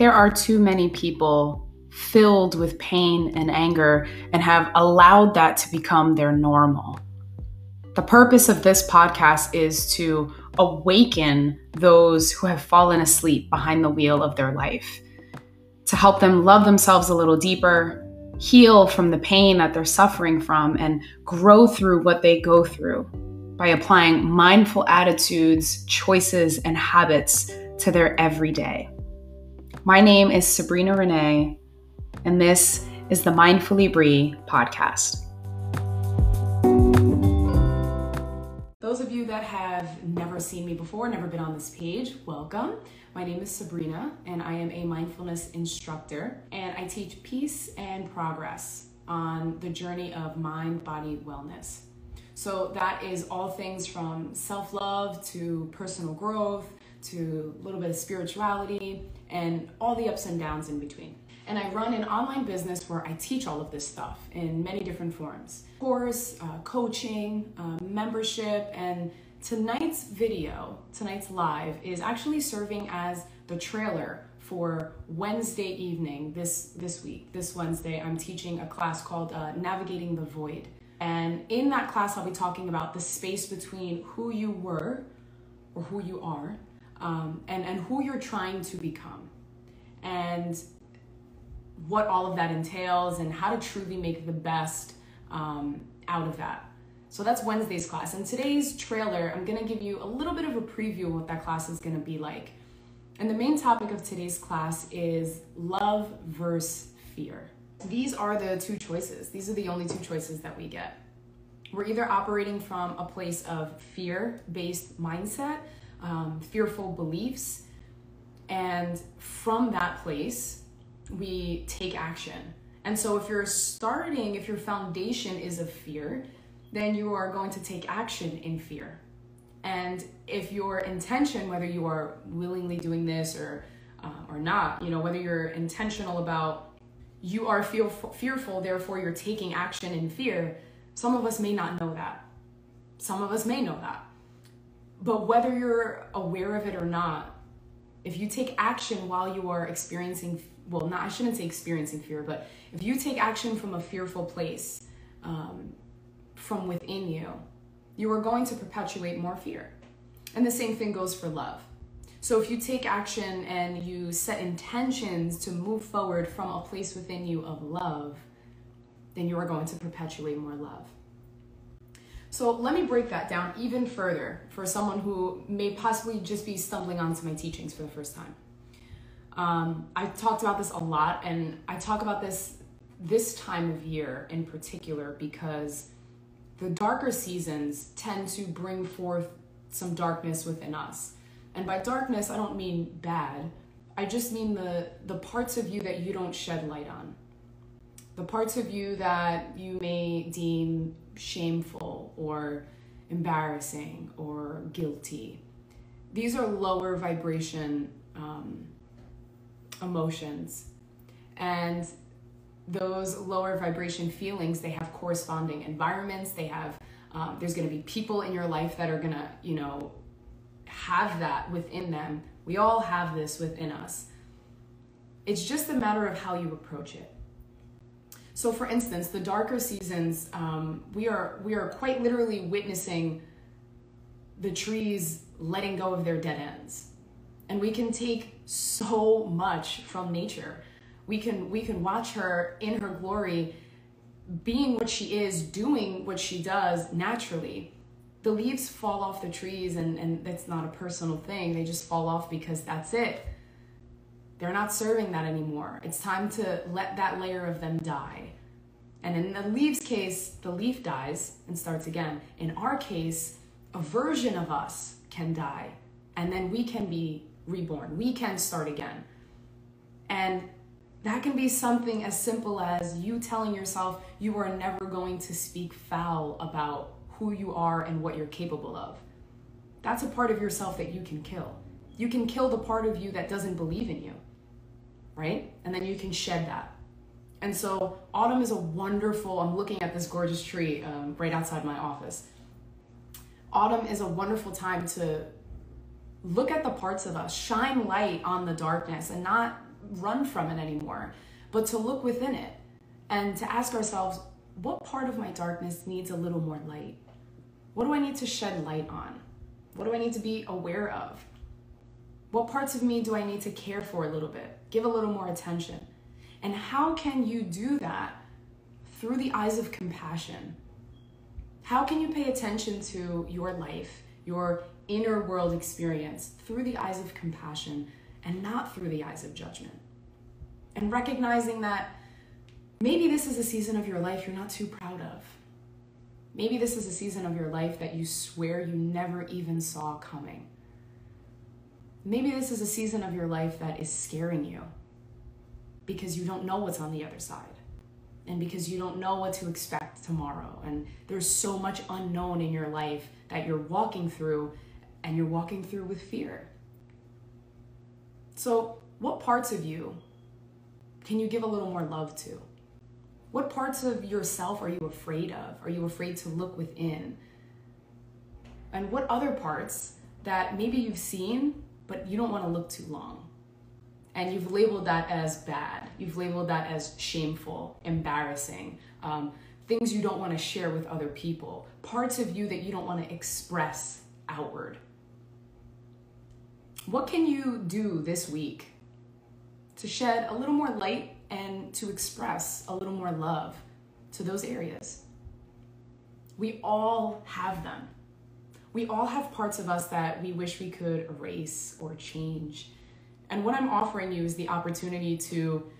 There are too many people filled with pain and anger and have allowed that to become their normal. The purpose of this podcast is to awaken those who have fallen asleep behind the wheel of their life, to help them love themselves a little deeper, heal from the pain that they're suffering from, and grow through what they go through by applying mindful attitudes, choices, and habits to their everyday. My name is Sabrina Renee, and this is the Mindfully Bri podcast. Those of you that have never seen me before, never been on this page, welcome. My name is Sabrina, and I am a mindfulness instructor, and I teach peace and progress on the journey of mind body wellness. So, that is all things from self love to personal growth to a little bit of spirituality and all the ups and downs in between. And I run an online business where I teach all of this stuff in many different forms course, uh, coaching, uh, membership, and tonight's video, tonight's live, is actually serving as the trailer for Wednesday evening this this week. This Wednesday, I'm teaching a class called uh, Navigating the Void, and in that class, I'll be talking about the space between who you were or who you are um, and, and who you're trying to become and what all of that entails and how to truly make the best um, out of that. So that's Wednesday's class. And today's trailer, I'm gonna give you a little bit of a preview of what that class is gonna be like. And the main topic of today's class is love versus fear. These are the two choices. These are the only two choices that we get. We're either operating from a place of fear based mindset um, fearful beliefs. And from that place, we take action. And so, if you're starting, if your foundation is of fear, then you are going to take action in fear. And if your intention, whether you are willingly doing this or uh, or not, you know, whether you're intentional about you are fearful, therefore you're taking action in fear. Some of us may not know that. Some of us may know that. But whether you're aware of it or not, if you take action while you are experiencing, well, not, I shouldn't say experiencing fear, but if you take action from a fearful place, um, from within you, you are going to perpetuate more fear. And the same thing goes for love. So if you take action and you set intentions to move forward from a place within you of love, then you are going to perpetuate more love. So let me break that down even further for someone who may possibly just be stumbling onto my teachings for the first time. Um, I talked about this a lot, and I talk about this this time of year in particular because the darker seasons tend to bring forth some darkness within us. And by darkness, I don't mean bad. I just mean the the parts of you that you don't shed light on. The parts of you that you may deem shameful or embarrassing or guilty. These are lower vibration um, emotions. And those lower vibration feelings, they have corresponding environments. They have, um, there's going to be people in your life that are going to, you know, have that within them. We all have this within us. It's just a matter of how you approach it. So, for instance, the darker seasons, um, we are we are quite literally witnessing the trees letting go of their dead ends, and we can take so much from nature. We can we can watch her in her glory, being what she is, doing what she does naturally. The leaves fall off the trees, and and that's not a personal thing. They just fall off because that's it they're not serving that anymore. It's time to let that layer of them die. And in the leaves case, the leaf dies and starts again. In our case, a version of us can die and then we can be reborn. We can start again. And that can be something as simple as you telling yourself you are never going to speak foul about who you are and what you're capable of. That's a part of yourself that you can kill. You can kill the part of you that doesn't believe in you right? And then you can shed that. And so autumn is a wonderful, I'm looking at this gorgeous tree um, right outside my office. Autumn is a wonderful time to look at the parts of us, shine light on the darkness, and not run from it anymore, but to look within it and to ask ourselves, what part of my darkness needs a little more light? What do I need to shed light on? What do I need to be aware of? What parts of me do I need to care for a little bit? Give a little more attention. And how can you do that through the eyes of compassion? How can you pay attention to your life, your inner world experience through the eyes of compassion and not through the eyes of judgment? And recognizing that maybe this is a season of your life you're not too proud of. Maybe this is a season of your life that you swear you never even saw coming. Maybe this is a season of your life that is scaring you because you don't know what's on the other side and because you don't know what to expect tomorrow. And there's so much unknown in your life that you're walking through and you're walking through with fear. So, what parts of you can you give a little more love to? What parts of yourself are you afraid of? Are you afraid to look within? And what other parts that maybe you've seen, but you don't want to look too long? And you've labeled that as bad. You've labeled that as shameful, embarrassing, um, things you don't want to share with other people, parts of you that you don't want to express outward. What can you do this week to shed a little more light and to express a little more love to those areas. We all have them. We all have parts of us that we wish we could erase or change. And what I'm offering you is the opportunity to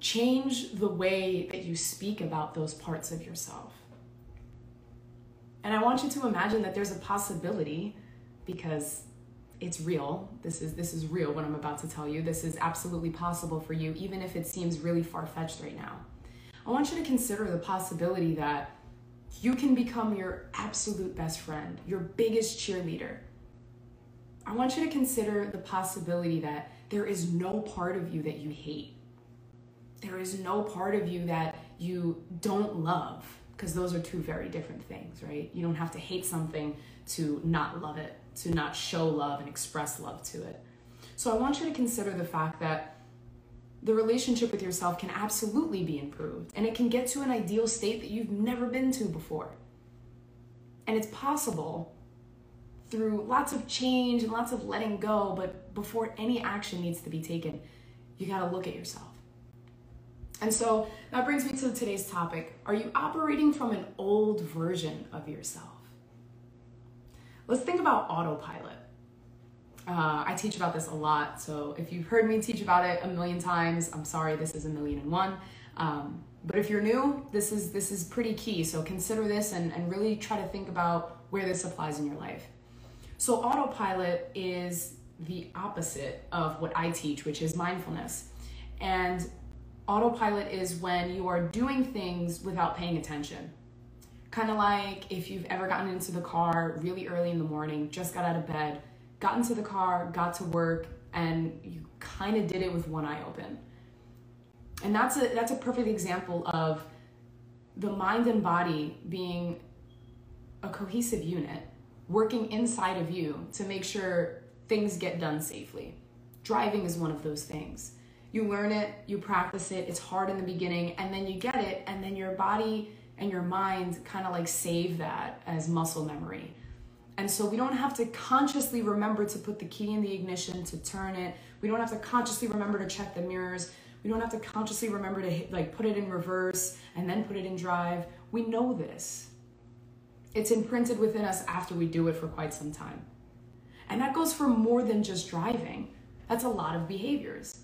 change the way that you speak about those parts of yourself. And I want you to imagine that there's a possibility because it's real. This is this is real what I'm about to tell you. This is absolutely possible for you even if it seems really far-fetched right now. I want you to consider the possibility that you can become your absolute best friend, your biggest cheerleader. I want you to consider the possibility that there is no part of you that you hate. There is no part of you that you don't love, because those are two very different things, right? You don't have to hate something to not love it to not show love and express love to it. So I want you to consider the fact that the relationship with yourself can absolutely be improved and it can get to an ideal state that you've never been to before. And it's possible through lots of change and lots of letting go, but before any action needs to be taken, you got to look at yourself. And so that brings me to today's topic. Are you operating from an old version of yourself? Let's think about autopilot. Uh, I teach about this a lot, so if you've heard me teach about it a million times, I'm sorry, this is a million and one. Um, but if you're new, this is this is pretty key. So consider this and, and really try to think about where this applies in your life. So autopilot is the opposite of what I teach, which is mindfulness. And autopilot is when you are doing things without paying attention. Kind of like if you've ever gotten into the car really early in the morning, just got out of bed, got into the car, got to work, and you kind of did it with one eye open. And that's a that's a perfect example of the mind and body being a cohesive unit, working inside of you to make sure things get done safely. Driving is one of those things. You learn it, you practice it, it's hard in the beginning, and then you get it, and then your body and your mind kind of like save that as muscle memory. And so we don't have to consciously remember to put the key in the ignition to turn it. We don't have to consciously remember to check the mirrors. We don't have to consciously remember to hit, like put it in reverse and then put it in drive. We know this. It's imprinted within us after we do it for quite some time. And that goes for more than just driving. That's a lot of behaviors.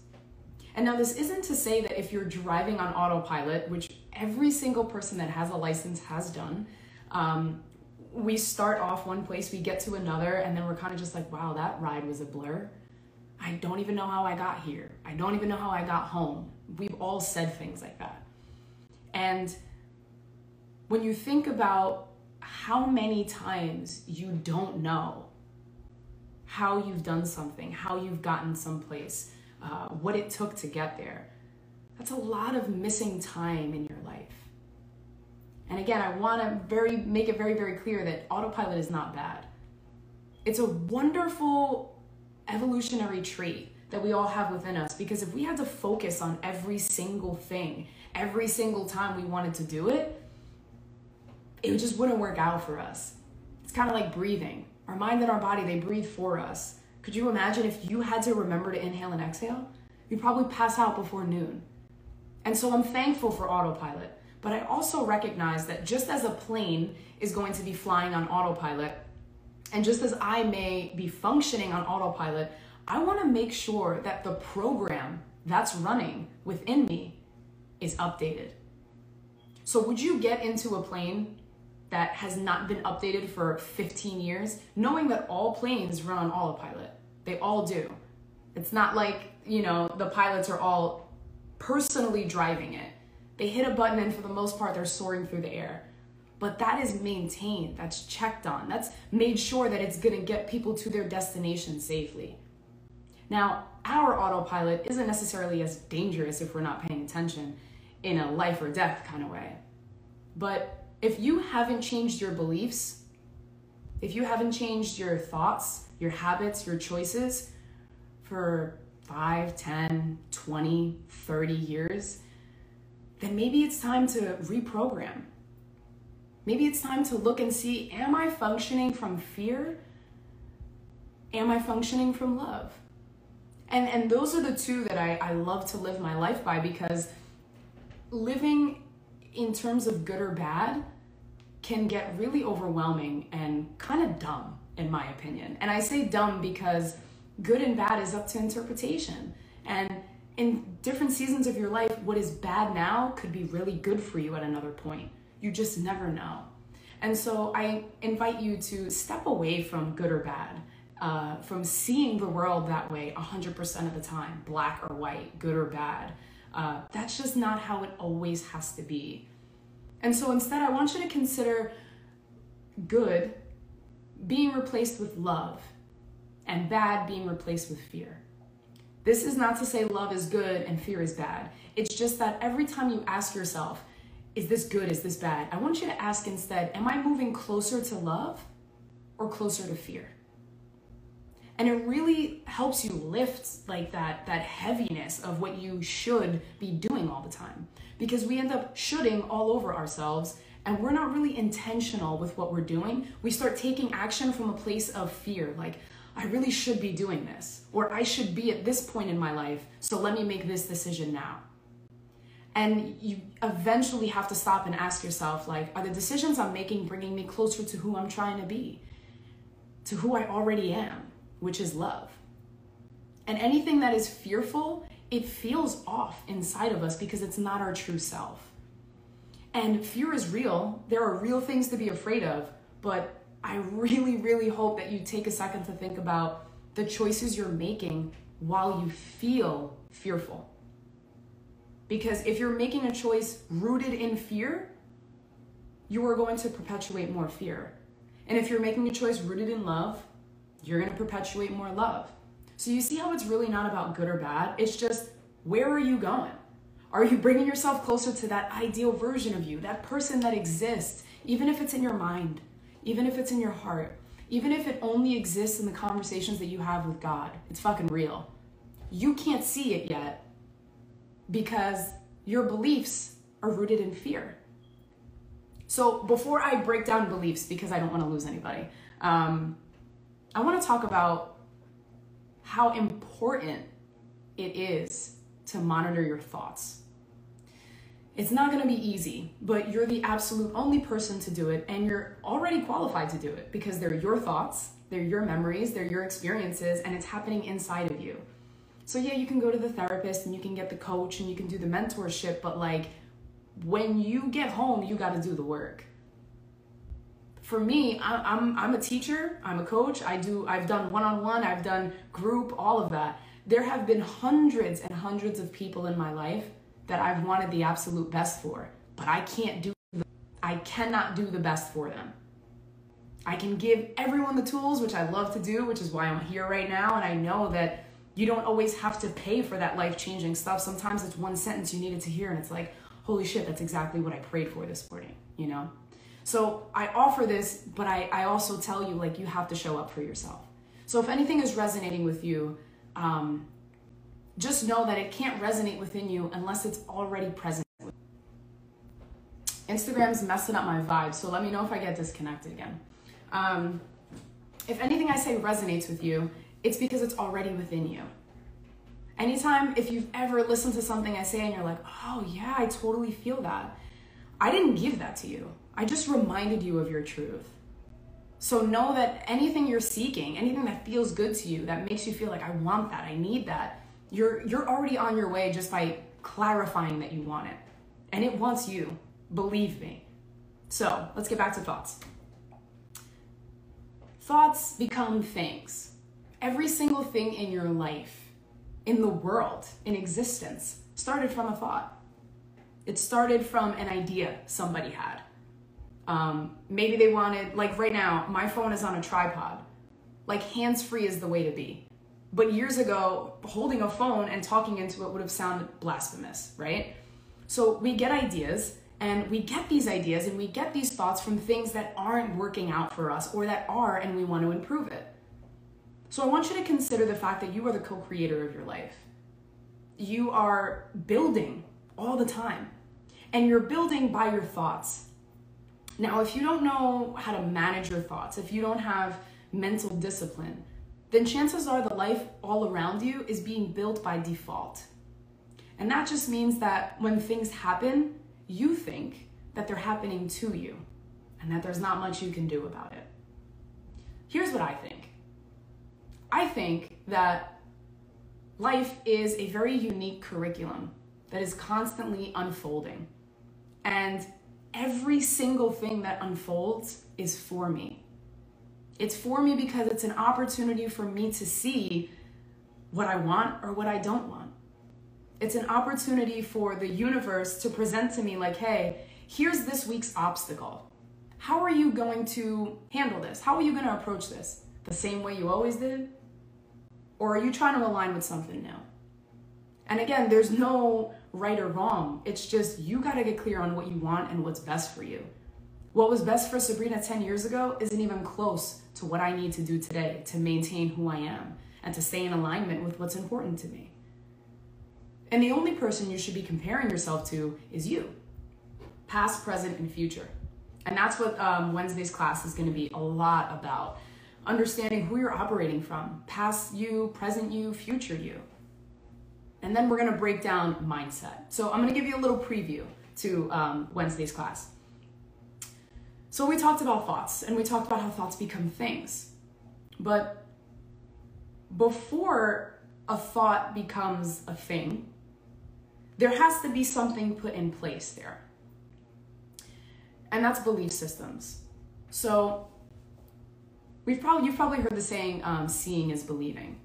And now this isn't to say that if you're driving on autopilot, which every single person that has a license has done. Um, we start off one place, we get to another, and then we're kind of just like, wow, that ride was a blur. I don't even know how I got here. I don't even know how I got home. We've all said things like that. And when you think about how many times you don't know how you've done something, how you've gotten someplace, uh, what it took to get there, that's a lot of missing time in your life. And again, I want to very make it very very clear that autopilot is not bad. It's a wonderful evolutionary trait that we all have within us. Because if we had to focus on every single thing, every single time we wanted to do it, it just wouldn't work out for us. It's kind of like breathing. Our mind and our body, they breathe for us. Could you imagine if you had to remember to inhale and exhale? You'd probably pass out before noon. And so I'm thankful for autopilot. But I also recognize that just as a plane is going to be flying on autopilot, and just as I may be functioning on autopilot, I want to make sure that the program that's running within me is updated. So, would you get into a plane that has not been updated for 15 years, knowing that all planes run on autopilot? They all do. It's not like, you know, the pilots are all personally driving it. They hit a button and for the most part, they're soaring through the air. But that is maintained, that's checked on, that's made sure that it's gonna get people to their destination safely. Now, our autopilot isn't necessarily as dangerous if we're not paying attention in a life or death kind of way. But if you haven't changed your beliefs, if you haven't changed your thoughts, your habits, your choices for 5, 10, 20, 30 years, then maybe it's time to reprogram. Maybe it's time to look and see am I functioning from fear? Am I functioning from love? And, and those are the two that I, I love to live my life by because living in terms of good or bad can get really overwhelming and kind of dumb, in my opinion. And I say dumb because good and bad is up to interpretation. And in different seasons of your life, what is bad now could be really good for you at another point. You just never know. And so I invite you to step away from good or bad, uh, from seeing the world that way 100% of the time, black or white, good or bad. Uh, that's just not how it always has to be. And so instead, I want you to consider good being replaced with love and bad being replaced with fear. This is not to say love is good and fear is bad. It's just that every time you ask yourself, is this good? Is this bad? I want you to ask instead, am I moving closer to love or closer to fear? And it really helps you lift like that that heaviness of what you should be doing all the time. Because we end up shoulding all over ourselves and we're not really intentional with what we're doing. We start taking action from a place of fear, like I really should be doing this, or I should be at this point in my life, so let me make this decision now. And you eventually have to stop and ask yourself, like, are the decisions I'm making bringing me closer to who I'm trying to be, to who I already am, which is love? And anything that is fearful, it feels off inside of us because it's not our true self. And fear is real. There are real things to be afraid of, but I really, really hope that you take a second to think about the choices you're making while you feel fearful. Because if you're making a choice rooted in fear, you are going to perpetuate more fear. And if you're making a choice rooted in love, you're going to perpetuate more love. So you see how it's really not about good or bad? It's just where are you going? Are you bringing yourself closer to that ideal version of you, that person that exists, even if it's in your mind? Even if it's in your heart, even if it only exists in the conversations that you have with God, it's fucking real. You can't see it yet because your beliefs are rooted in fear. So before I break down beliefs, because I don't want to lose anybody, um, I want to talk about how important it is to monitor your thoughts. It's not to be easy, but you're the absolute only person to do it, and you're already qualified to do it because they're your thoughts, they're your memories, they're your experiences, and it's happening inside of you. So, yeah, you can go to the therapist and you can get the coach and you can do the mentorship, but like when you get home, you got to do the work. For me, I'm, I'm a teacher, I'm a coach, I do, I've done one on one, I've done group, all of that. There have been hundreds and hundreds of people in my life that I've wanted the absolute best for, but I can't do I cannot do the best for them. I can give everyone the tools, which I love to do, which is why I'm here right now. And I know that you don't always have to pay for that life changing stuff. Sometimes it's one sentence you needed to hear, and it's like, holy shit, that's exactly what I prayed for this morning, you know? So I offer this, but I, I also tell you, like, you have to show up for yourself. So if anything is resonating with you, um, just know that it can't resonate within you unless it's already present. Instagram's messing up my vibe, so let me know if I get disconnected again. Um, if anything I say resonates with you, it's because it's already within you. Anytime, if you've ever listened to something I say and you're like, oh yeah, I totally feel that, I didn't give that to you. I just reminded you of your truth. So know that anything you're seeking, anything that feels good to you, that makes you feel like I want that, I need that, you're you're already on your way just by clarifying that you want it. And it wants you, believe me. So, let's get back to thoughts. Thoughts become things. Every single thing in your life, in the world, in existence, started from a thought. It started from an idea somebody had. Um, maybe they wanted, like right now, my phone is on a tripod. Like hands free is the way to be. But years ago, holding a phone and talking into it would have sounded blasphemous, right? So we get ideas and we get these ideas and we get these thoughts from things that aren't working out for us or that are and we want to improve it. So I want you to consider the fact that you are the co creator of your life. You are building all the time and you're building by your thoughts. Now, if you don't know how to manage your thoughts, if you don't have mental discipline, then chances are the life all around you is being built by default. And that just means that when things happen, you think that they're happening to you and that there's not much you can do about it. Here's what I think I think that life is a very unique curriculum that is constantly unfolding. And every single thing that unfolds is for me. It's for me because it's an opportunity for me to see what I want or what I don't want. It's an opportunity for the universe to present to me, like, hey, here's this week's obstacle. How are you going to handle this? How are you going to approach this? The same way you always did? Or are you trying to align with something new? And again, there's no right or wrong. It's just you got to get clear on what you want and what's best for you. What was best for Sabrina 10 years ago isn't even close to what I need to do today to maintain who I am and to stay in alignment with what's important to me. And the only person you should be comparing yourself to is you past, present, and future. And that's what um, Wednesday's class is going to be a lot about understanding who you're operating from past you, present you, future you. And then we're going to break down mindset. So I'm going to give you a little preview to um, Wednesday's class. So we talked about thoughts and we talked about how thoughts become things. But before a thought becomes a thing, there has to be something put in place there. And that's belief systems. So we've probably you've probably heard the saying um, seeing is believing.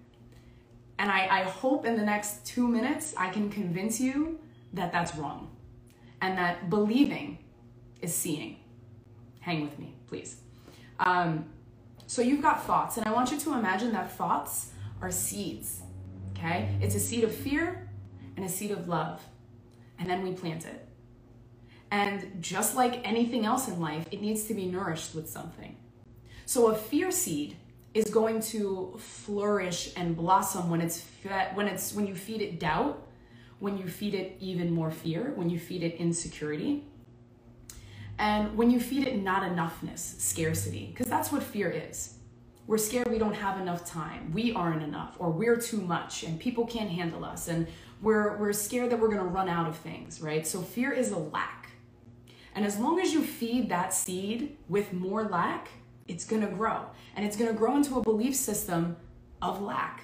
And I, I hope in the next two minutes I can convince you that that's wrong and that believing is seeing. Hang with me, please. Um, so you've got thoughts, and I want you to imagine that thoughts are seeds. Okay? It's a seed of fear and a seed of love. And then we plant it. And just like anything else in life, it needs to be nourished with something. So a fear seed is going to flourish and blossom when it's fed, when it's when you feed it doubt, when you feed it even more fear, when you feed it insecurity. And when you feed it not enoughness, scarcity, because that's what fear is. We're scared we don't have enough time, we aren't enough, or we're too much, and people can't handle us, and we're, we're scared that we're gonna run out of things, right? So fear is a lack. And as long as you feed that seed with more lack, it's gonna grow. And it's gonna grow into a belief system of lack.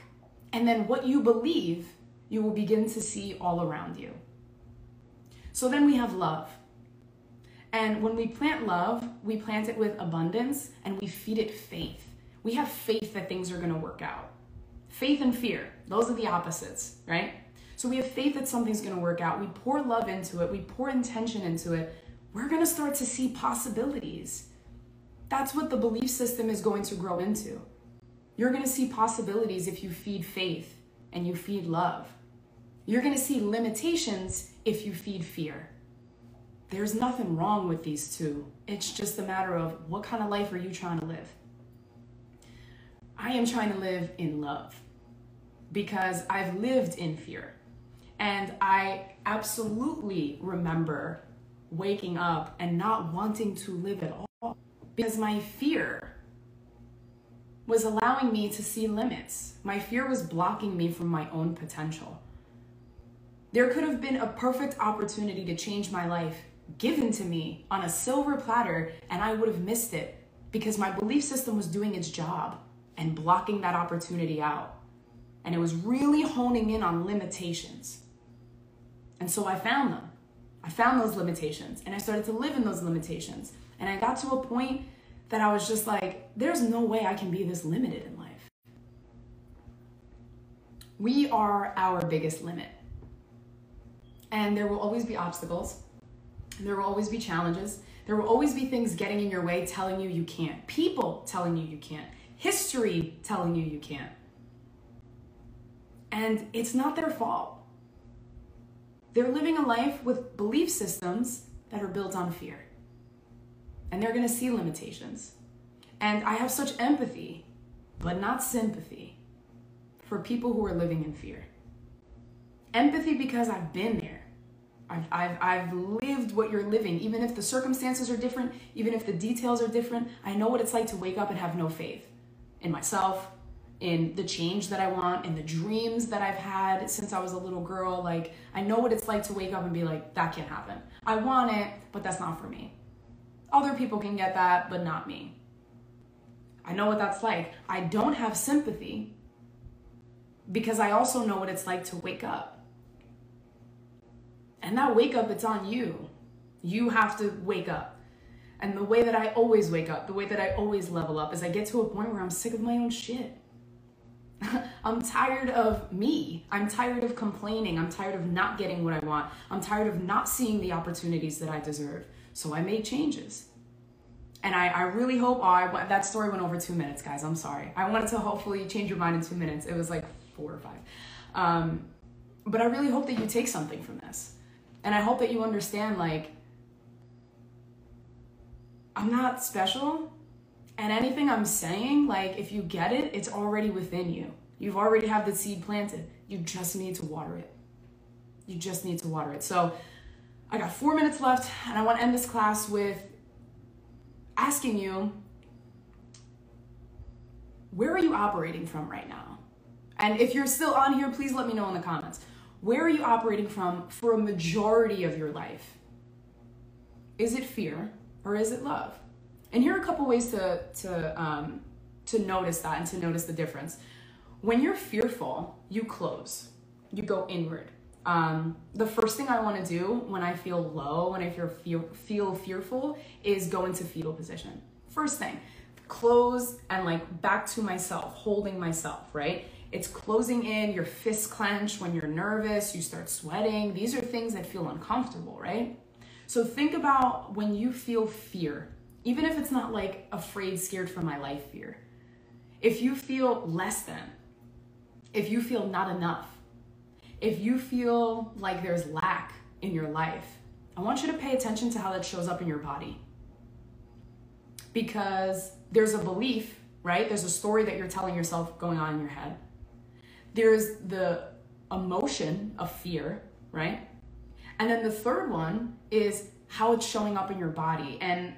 And then what you believe, you will begin to see all around you. So then we have love. And when we plant love, we plant it with abundance and we feed it faith. We have faith that things are going to work out. Faith and fear, those are the opposites, right? So we have faith that something's going to work out. We pour love into it, we pour intention into it. We're going to start to see possibilities. That's what the belief system is going to grow into. You're going to see possibilities if you feed faith and you feed love. You're going to see limitations if you feed fear. There's nothing wrong with these two. It's just a matter of what kind of life are you trying to live? I am trying to live in love. because I've lived in fear. And I absolutely remember waking up and not wanting to live at all because my fear was allowing me to see limits. My fear was blocking me from my own potential. There could have been a perfect opportunity to change my life given to me on a silver platter, and I would have missed it because my belief system was doing its job and blocking that opportunity out. And it was really honing in on limitations. And so I found them. I found those limitations and I started to live in those limitations. And I got to a point that I was just like, there's no way I can be this limited in life. We are our biggest limit. And there will always be obstacles, there will always be challenges, there will always be things getting in your way telling you you can't, people telling you you can't, history telling you you can't. And it's not their fault. They're living a life with belief systems that are built on fear. And they're going to see limitations. And I have such empathy, but not sympathy, for people who are living in fear. Empathy because I've been there. I've, I've, I've lived what you're living, even if the circumstances are different, even if the details are different. I know what it's like to wake up and have no faith in myself, in the change that I want, in the dreams that I've had since I was a little girl. Like, I know what it's like to wake up and be like, that can't happen. I want it, but that's not for me. Other people can get that, but not me. I know what that's like. I don't have sympathy because I also know what it's like to wake up. And that wake up, it's on you. You have to wake up. And the way that I always wake up, the way that I always level up, is I get to a point where I'm sick of my own shit. I'm tired of me. I'm tired of complaining. I'm tired of not getting what I want. I'm tired of not seeing the opportunities that I deserve. So I made changes. And I, I really hope, oh, I, that story went over two minutes, guys. I'm sorry. I wanted to hopefully change your mind in two minutes. It was like four or five. Um, but I really hope that you take something from this. And I hope that you understand, like, I'm not special. And anything I'm saying, like if you get it, it's already within you. You've already have the seed planted. You just need to water it. You just need to water it. So I got four minutes left, and I want to end this class with asking you where are you operating from right now? And if you're still on here, please let me know in the comments. Where are you operating from for a majority of your life? Is it fear or is it love? And here are a couple ways to to um, to notice that and to notice the difference. When you're fearful, you close, you go inward. Um, the first thing I want to do when I feel low, when I feel, feel feel fearful, is go into fetal position. First thing, close and like back to myself, holding myself. Right? It's closing in. Your fists clench when you're nervous. You start sweating. These are things that feel uncomfortable. Right? So think about when you feel fear even if it's not like afraid, scared for my life fear, if you feel less than, if you feel not enough, if you feel like there's lack in your life, I want you to pay attention to how that shows up in your body. Because there's a belief, right? There's a story that you're telling yourself going on in your head. There's the emotion of fear, right? And then the third one is how it's showing up in your body. And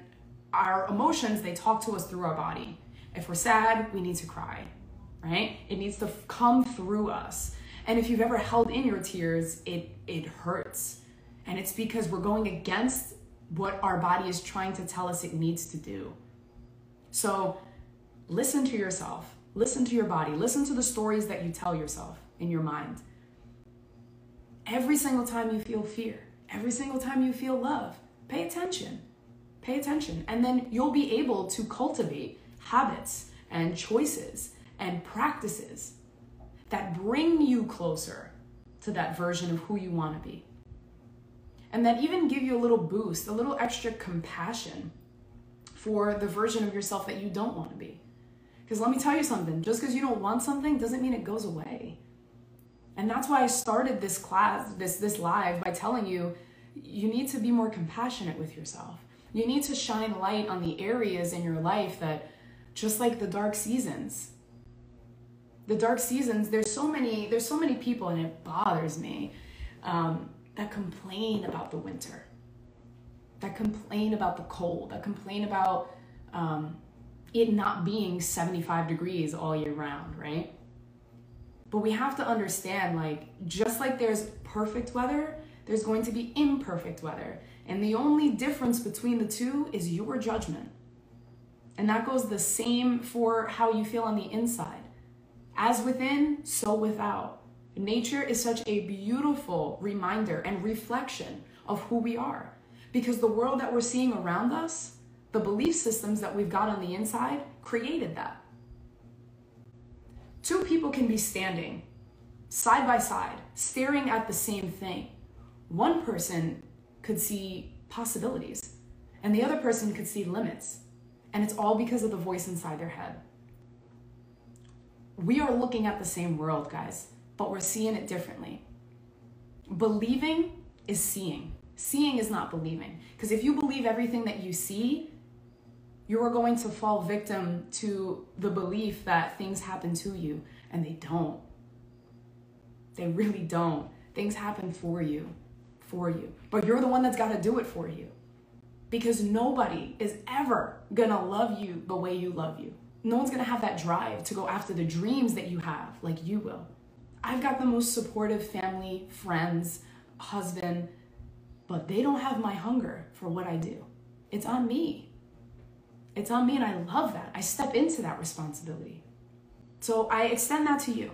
our emotions, they talk to us through our body. If we're sad, we need to cry, right? It needs to come through us. And if you've ever held in your tears, it it hurts. And it's because we're going against what our body is trying to tell us it needs to do. So, listen to yourself. Listen to your body. Listen to the stories that you tell yourself in your mind. Every single time you feel fear, every single time you feel love, pay attention. Pay attention. And then you'll be able to cultivate habits and choices and practices that bring you closer to that version of who you want to be. And that even give you a little boost, a little extra compassion for the version of yourself that you don't want to be. Because let me tell you something just because you don't want something doesn't mean it goes away. And that's why I started this class, this, this live, by telling you you need to be more compassionate with yourself. You need to shine light on the areas in your life that, just like the dark seasons, The dark seasons, there's so many, there's so many people, and it bothers me, um, that complain about the winter, that complain about the cold, that complain about um, it not being 75 degrees all year round, right? But we have to understand like, just like there's perfect weather, there's going to be imperfect weather. And the only difference between the two is your judgment. And that goes the same for how you feel on the inside. As within, so without. Nature is such a beautiful reminder and reflection of who we are. Because the world that we're seeing around us, the belief systems that we've got on the inside, created that. Two people can be standing side by side, staring at the same thing. One person could see possibilities, and the other person could see limits. And it's all because of the voice inside their head. We are looking at the same world, guys, but we're seeing it differently. Believing is seeing. Seeing is not believing. Because if you believe everything that you see, you are going to fall victim to the belief that things happen to you, and they don't. They really don't. Things happen for you, for you. But you're the one that's got to do it for you. Because nobody is ever gonna love you the way you love you. No one's gonna have that drive to go after the dreams that you have like you will. I've got the most supportive family, friends, husband, but they don't have my hunger for what I do. It's on me. It's on me, and I love that. I step into that responsibility. So I extend that to you.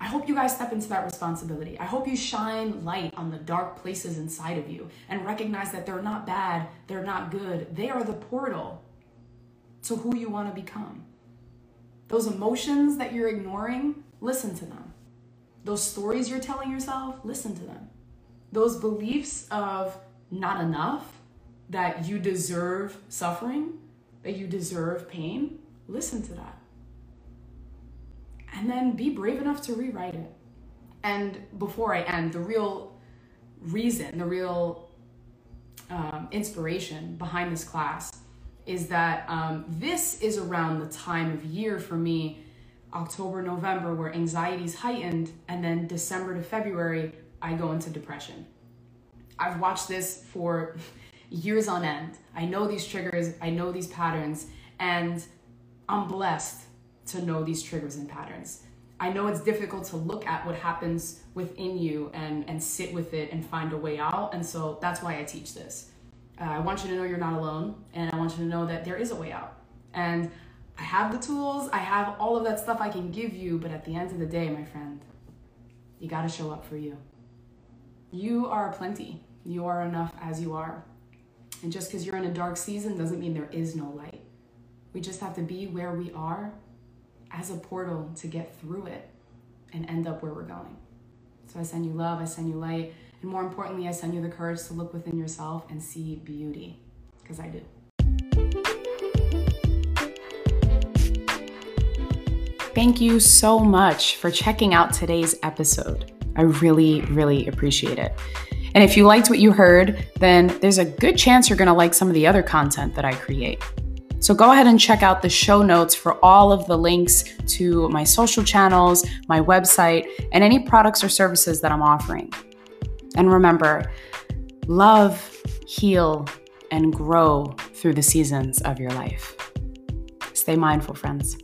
I hope you guys step into that responsibility. I hope you shine light on the dark places inside of you and recognize that they're not bad, they're not good. They are the portal to who you want to become. Those emotions that you're ignoring, listen to them. Those stories you're telling yourself, listen to them. Those beliefs of not enough, that you deserve suffering, that you deserve pain, listen to that. And then be brave enough to rewrite it. And before I end, the real reason, the real um, inspiration behind this class is that um, this is around the time of year for me, October, November, where anxiety is heightened, and then December to February, I go into depression. I've watched this for years on end. I know these triggers, I know these patterns, and I'm blessed to know these triggers and patterns. I know it's difficult to look at what happens within you and, and sit with it and find a way out. And so that's why I teach this. Uh, I want you to know you're not alone, and I want you to know that there is a way out. And I have the tools, I have all of that stuff I can give you, but at the end of the day, my friend, you gotta show up for you. You are plenty. You are enough as you are. And just because you're in a dark season doesn't mean there is no light. We just have to be where we are as a portal to get through it and end up where we're going. So I send you love, I send you light, and more importantly, I send you the courage to look within yourself and see beauty, because I do. Thank you so much for checking out today's episode. I really, really appreciate it. And if you liked what you heard, then there's a good chance you're going to like some of the other content that I create. So go ahead and check out the show notes for all of the links to my social channels, my website, and any products or services that I'm offering. And remember, love, heal, and grow through the seasons of your life. Stay mindful, friends.